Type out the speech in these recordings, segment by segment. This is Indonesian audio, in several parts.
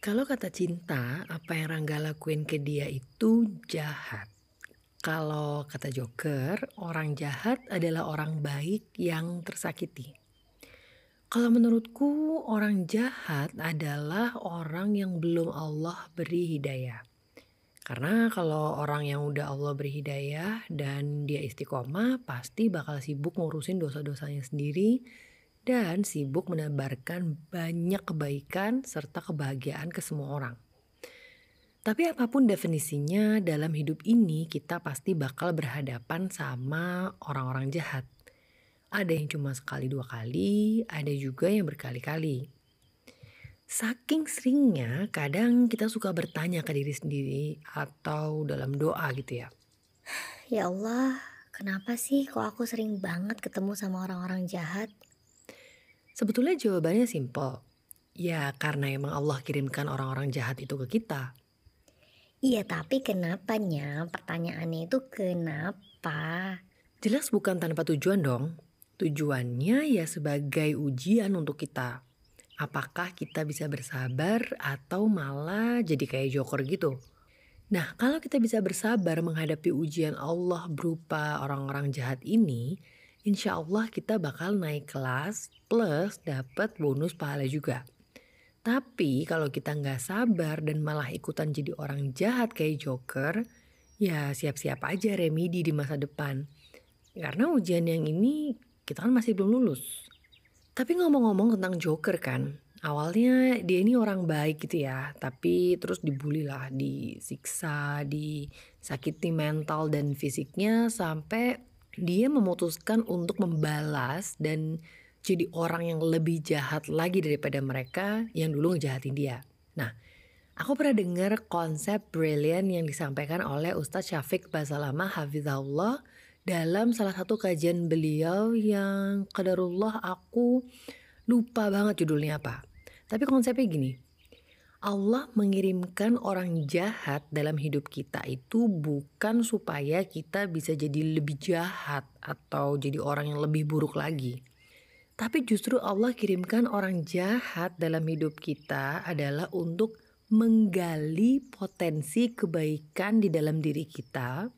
Kalau kata cinta, apa yang Rangga lakuin ke dia itu jahat. Kalau kata Joker, orang jahat adalah orang baik yang tersakiti. Kalau menurutku, orang jahat adalah orang yang belum Allah beri hidayah. Karena kalau orang yang udah Allah beri hidayah dan dia istiqomah, pasti bakal sibuk ngurusin dosa-dosanya sendiri dan sibuk menebarkan banyak kebaikan serta kebahagiaan ke semua orang. Tapi apa pun definisinya, dalam hidup ini kita pasti bakal berhadapan sama orang-orang jahat. Ada yang cuma sekali dua kali, ada juga yang berkali-kali. Saking seringnya, kadang kita suka bertanya ke diri sendiri atau dalam doa gitu ya. Ya Allah, kenapa sih kok aku sering banget ketemu sama orang-orang jahat? Sebetulnya jawabannya simpel. Ya karena emang Allah kirimkan orang-orang jahat itu ke kita. Iya tapi kenapanya? Pertanyaannya itu kenapa? Jelas bukan tanpa tujuan dong. Tujuannya ya sebagai ujian untuk kita. Apakah kita bisa bersabar atau malah jadi kayak joker gitu? Nah, kalau kita bisa bersabar menghadapi ujian Allah berupa orang-orang jahat ini, insya Allah kita bakal naik kelas plus dapat bonus pahala juga. Tapi kalau kita nggak sabar dan malah ikutan jadi orang jahat kayak Joker, ya siap-siap aja remedi di masa depan. Karena ujian yang ini kita kan masih belum lulus. Tapi ngomong-ngomong tentang Joker kan, awalnya dia ini orang baik gitu ya, tapi terus dibully lah, disiksa, disakiti mental dan fisiknya sampai dia memutuskan untuk membalas dan jadi orang yang lebih jahat lagi daripada mereka yang dulu ngejahatin dia. Nah, aku pernah dengar konsep brilliant yang disampaikan oleh Ustadz Syafiq Basalama Hafizahullah dalam salah satu kajian beliau yang kadarullah aku lupa banget judulnya apa. Tapi konsepnya gini, Allah mengirimkan orang jahat dalam hidup kita itu bukan supaya kita bisa jadi lebih jahat atau jadi orang yang lebih buruk lagi. Tapi justru Allah kirimkan orang jahat dalam hidup kita adalah untuk menggali potensi kebaikan di dalam diri kita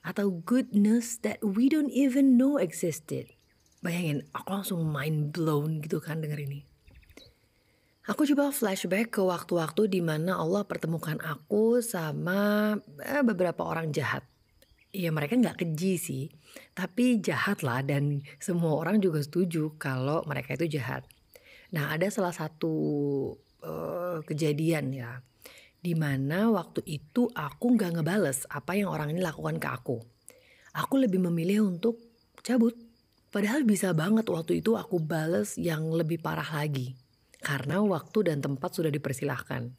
atau goodness that we don't even know existed. Bayangin, aku langsung mind blown gitu kan denger ini. Aku coba flashback ke waktu-waktu di mana Allah pertemukan aku sama eh, beberapa orang jahat. Ya mereka nggak keji sih, tapi jahat lah dan semua orang juga setuju kalau mereka itu jahat. Nah ada salah satu uh, kejadian ya, di mana waktu itu aku nggak ngebales apa yang orang ini lakukan ke aku. Aku lebih memilih untuk cabut. Padahal bisa banget waktu itu aku bales yang lebih parah lagi karena waktu dan tempat sudah dipersilahkan.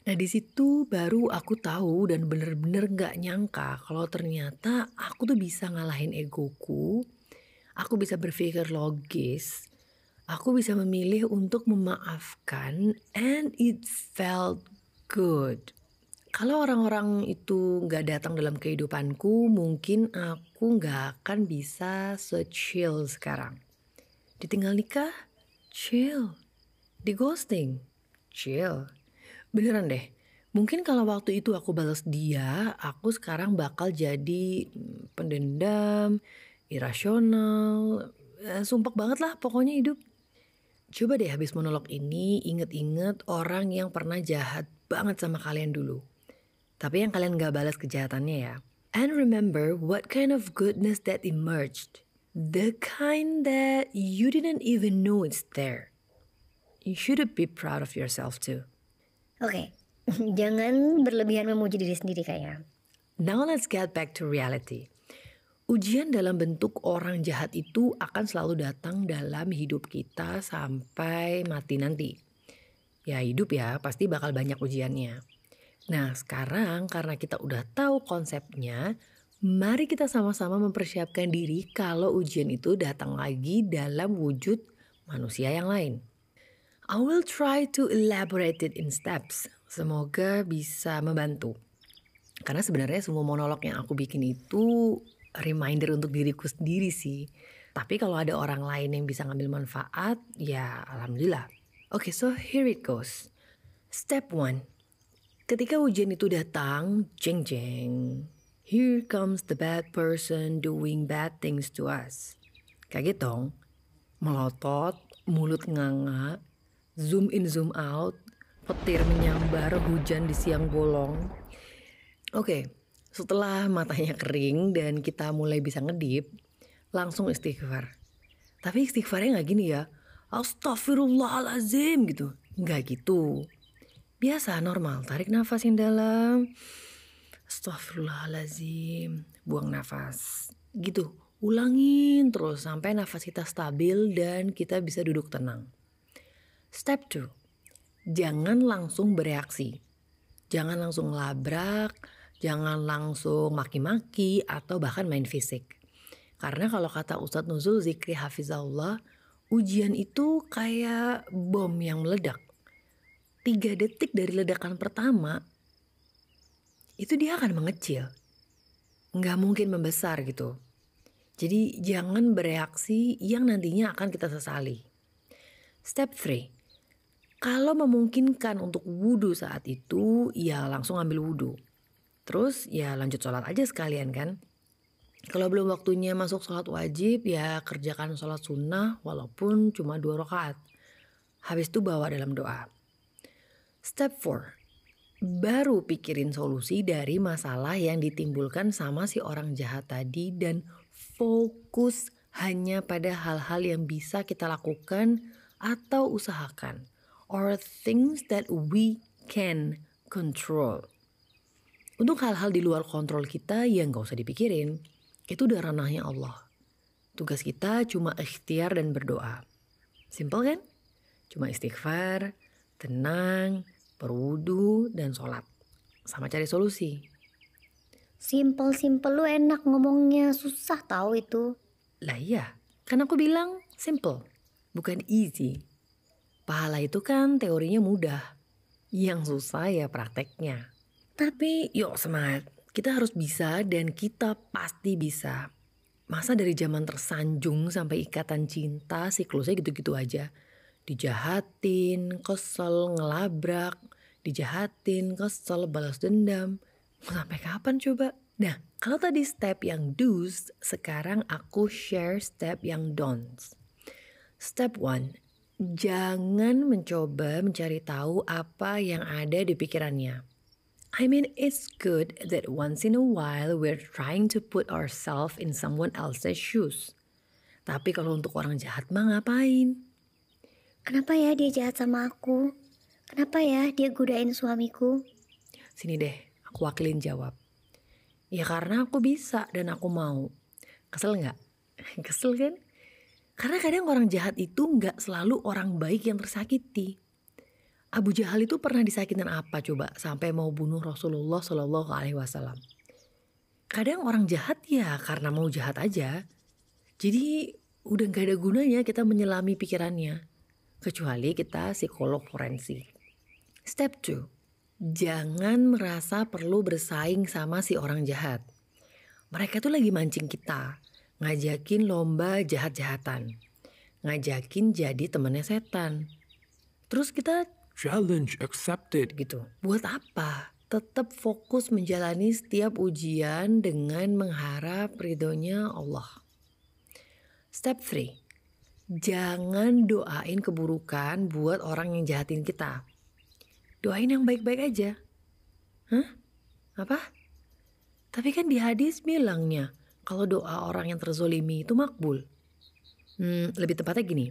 Nah di situ baru aku tahu dan bener-bener gak nyangka kalau ternyata aku tuh bisa ngalahin egoku, aku bisa berpikir logis, aku bisa memilih untuk memaafkan, and it felt good. Kalau orang-orang itu gak datang dalam kehidupanku, mungkin aku gak akan bisa se-chill sekarang. Ditinggal nikah, chill di ghosting. Chill. Beneran deh. Mungkin kalau waktu itu aku balas dia, aku sekarang bakal jadi mm, pendendam, irasional, eh, sumpah banget lah pokoknya hidup. Coba deh habis monolog ini inget-inget orang yang pernah jahat banget sama kalian dulu. Tapi yang kalian gak balas kejahatannya ya. And remember what kind of goodness that emerged. The kind that you didn't even know it's there you should be proud of yourself too. Oke, okay. jangan berlebihan memuji diri sendiri kayaknya. Now let's get back to reality. Ujian dalam bentuk orang jahat itu akan selalu datang dalam hidup kita sampai mati nanti. Ya hidup ya, pasti bakal banyak ujiannya. Nah sekarang karena kita udah tahu konsepnya, mari kita sama-sama mempersiapkan diri kalau ujian itu datang lagi dalam wujud manusia yang lain. I will try to elaborate it in steps. Semoga bisa membantu. Karena sebenarnya semua monolog yang aku bikin itu reminder untuk diriku sendiri sih. Tapi kalau ada orang lain yang bisa ngambil manfaat, ya alhamdulillah. Oke, okay, so here it goes. Step one, ketika ujian itu datang, jeng jeng, here comes the bad person doing bad things to us. Kaget dong, melotot, mulut nganga, zoom in zoom out, petir menyambar hujan di siang bolong. Oke, setelah matanya kering dan kita mulai bisa ngedip, langsung istighfar. Tapi istighfarnya nggak gini ya, astagfirullahalazim gitu. Nggak gitu. Biasa normal, tarik nafas yang dalam. Astagfirullahalazim, buang nafas. Gitu, ulangin terus sampai nafas kita stabil dan kita bisa duduk tenang. Step 2. Jangan langsung bereaksi. Jangan langsung labrak, jangan langsung maki-maki atau bahkan main fisik. Karena kalau kata Ustadz Nuzul Zikri Hafizahullah, ujian itu kayak bom yang meledak. Tiga detik dari ledakan pertama, itu dia akan mengecil. Nggak mungkin membesar gitu. Jadi jangan bereaksi yang nantinya akan kita sesali. Step 3. Kalau memungkinkan untuk wudhu saat itu, ya langsung ambil wudhu. Terus ya lanjut sholat aja sekalian kan. Kalau belum waktunya masuk sholat wajib ya kerjakan sholat sunnah walaupun cuma dua rakaat. Habis itu bawa dalam doa. Step 4. Baru pikirin solusi dari masalah yang ditimbulkan sama si orang jahat tadi dan fokus hanya pada hal-hal yang bisa kita lakukan atau usahakan or things that we can control. Untuk hal-hal di luar kontrol kita yang gak usah dipikirin, itu udah ranahnya Allah. Tugas kita cuma ikhtiar dan berdoa. Simple kan? Cuma istighfar, tenang, berwudu, dan sholat. Sama cari solusi. Simple-simple lu enak ngomongnya, susah tahu itu. Lah iya, kan aku bilang simple, bukan easy. Pahala itu kan teorinya mudah, yang susah ya prakteknya. Tapi yuk semangat, kita harus bisa dan kita pasti bisa. Masa dari zaman tersanjung sampai ikatan cinta siklusnya gitu-gitu aja. Dijahatin, kesel, ngelabrak, dijahatin, kesel, balas dendam. Sampai kapan coba? Nah, kalau tadi step yang do's, sekarang aku share step yang don'ts. Step one, jangan mencoba mencari tahu apa yang ada di pikirannya. I mean, it's good that once in a while we're trying to put ourselves in someone else's shoes. Tapi kalau untuk orang jahat mah ngapain? Kenapa ya dia jahat sama aku? Kenapa ya dia godain suamiku? Sini deh, aku wakilin jawab. Ya karena aku bisa dan aku mau. Kesel nggak? Kesel kan? Karena kadang orang jahat itu nggak selalu orang baik yang tersakiti. Abu Jahal itu pernah disakitin apa coba sampai mau bunuh Rasulullah Shallallahu Alaihi Wasallam. Kadang orang jahat ya karena mau jahat aja. Jadi udah gak ada gunanya kita menyelami pikirannya. Kecuali kita psikolog forensik. Step 2. Jangan merasa perlu bersaing sama si orang jahat. Mereka tuh lagi mancing kita. Ngajakin lomba jahat-jahatan. Ngajakin jadi temennya setan. Terus kita Challenge accepted. gitu. Buat apa? Tetap fokus menjalani setiap ujian dengan mengharap ridhonya Allah. Step 3. Jangan doain keburukan buat orang yang jahatin kita. Doain yang baik-baik aja. Hah? Apa? Tapi kan di hadis bilangnya kalau doa orang yang terzolimi itu makbul. Hmm, lebih tepatnya gini.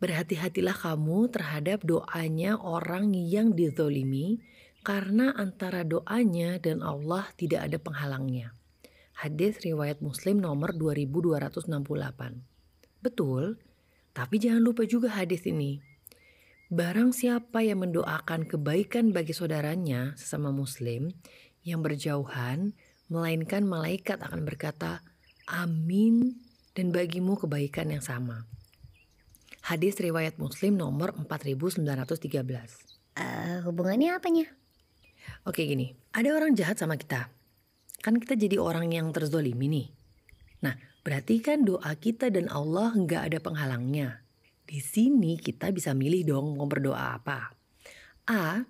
Berhati-hatilah kamu terhadap doanya orang yang dizolimi karena antara doanya dan Allah tidak ada penghalangnya. Hadis riwayat Muslim nomor 2268. Betul, tapi jangan lupa juga hadis ini. Barang siapa yang mendoakan kebaikan bagi saudaranya sesama muslim yang berjauhan, melainkan malaikat akan berkata, Amin dan bagimu kebaikan yang sama. Hadis riwayat Muslim nomor 4913. Eh, hubungannya apanya? Oke gini, ada orang jahat sama kita. Kan kita jadi orang yang terzolimi nih. Nah, berarti kan doa kita dan Allah nggak ada penghalangnya. Di sini kita bisa milih dong mau berdoa apa. A,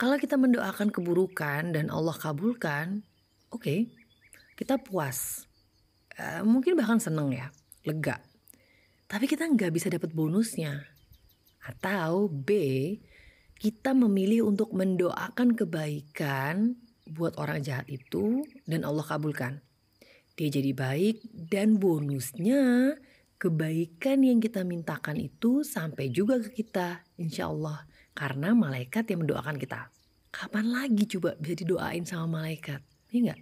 kalau kita mendoakan keburukan dan Allah kabulkan, oke, okay, kita puas. Uh, mungkin bahkan seneng ya, lega. Tapi kita nggak bisa dapat bonusnya. Atau B, kita memilih untuk mendoakan kebaikan buat orang jahat itu dan Allah kabulkan. Dia jadi baik dan bonusnya kebaikan yang kita mintakan itu sampai juga ke kita insya Allah. Karena malaikat yang mendoakan kita. Kapan lagi coba bisa didoain sama malaikat? Iya enggak?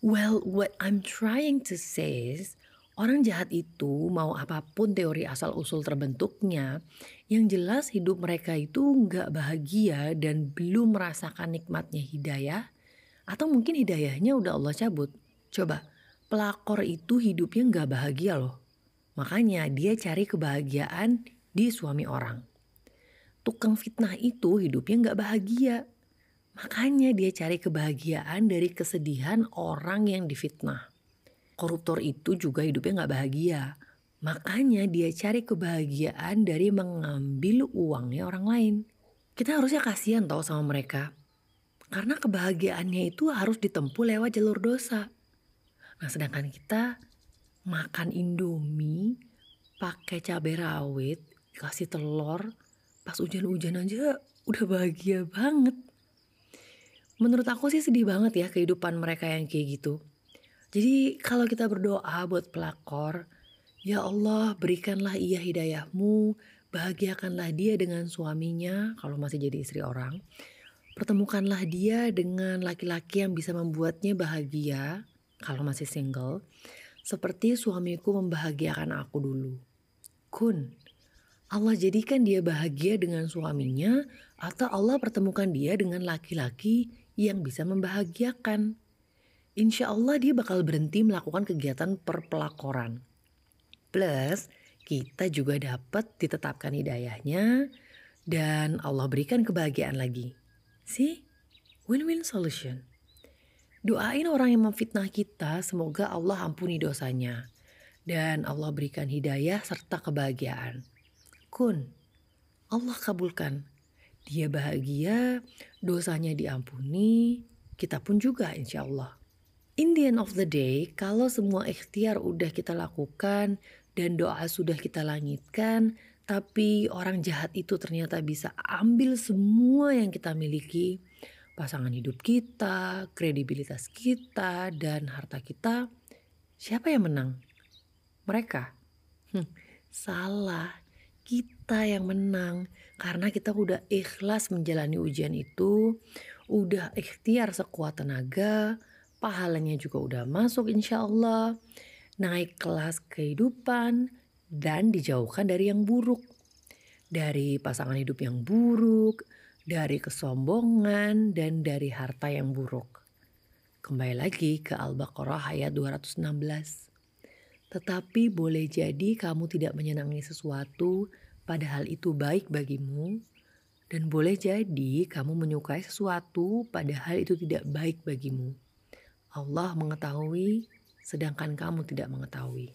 Well, what I'm trying to say is Orang jahat itu mau apa pun teori asal usul terbentuknya, yang jelas hidup mereka itu nggak bahagia dan belum merasakan nikmatnya hidayah, atau mungkin hidayahnya udah Allah cabut. Coba, pelakor itu hidupnya nggak bahagia loh. Makanya dia cari kebahagiaan di suami orang. Tukang fitnah itu hidupnya nggak bahagia. Makanya dia cari kebahagiaan dari kesedihan orang yang difitnah koruptor itu juga hidupnya nggak bahagia. Makanya dia cari kebahagiaan dari mengambil uangnya orang lain. Kita harusnya kasihan tau sama mereka. Karena kebahagiaannya itu harus ditempuh lewat jalur dosa. Nah sedangkan kita makan indomie, pakai cabai rawit, kasih telur, pas hujan-hujan aja udah bahagia banget. Menurut aku sih sedih banget ya kehidupan mereka yang kayak gitu. Jadi kalau kita berdoa buat pelakor, ya Allah berikanlah ia hidayahmu, bahagiakanlah dia dengan suaminya kalau masih jadi istri orang. Pertemukanlah dia dengan laki-laki yang bisa membuatnya bahagia kalau masih single. Seperti suamiku membahagiakan aku dulu. Kun, Allah jadikan dia bahagia dengan suaminya atau Allah pertemukan dia dengan laki-laki yang bisa membahagiakan insya Allah dia bakal berhenti melakukan kegiatan perpelakoran. Plus, kita juga dapat ditetapkan hidayahnya dan Allah berikan kebahagiaan lagi. See? Win-win solution. Doain orang yang memfitnah kita, semoga Allah ampuni dosanya. Dan Allah berikan hidayah serta kebahagiaan. Kun, Allah kabulkan. Dia bahagia, dosanya diampuni, kita pun juga insya Allah in the end of the day, kalau semua ikhtiar udah kita lakukan dan doa sudah kita langitkan, tapi orang jahat itu ternyata bisa ambil semua yang kita miliki, pasangan hidup kita, kredibilitas kita, dan harta kita, siapa yang menang? Mereka. Hm, salah, kita yang menang karena kita udah ikhlas menjalani ujian itu, udah ikhtiar sekuat tenaga, pahalanya juga udah masuk insya Allah, naik kelas kehidupan, dan dijauhkan dari yang buruk. Dari pasangan hidup yang buruk, dari kesombongan, dan dari harta yang buruk. Kembali lagi ke Al-Baqarah ayat 216. Tetapi boleh jadi kamu tidak menyenangi sesuatu padahal itu baik bagimu dan boleh jadi kamu menyukai sesuatu padahal itu tidak baik bagimu. Allah mengetahui, sedangkan kamu tidak mengetahui.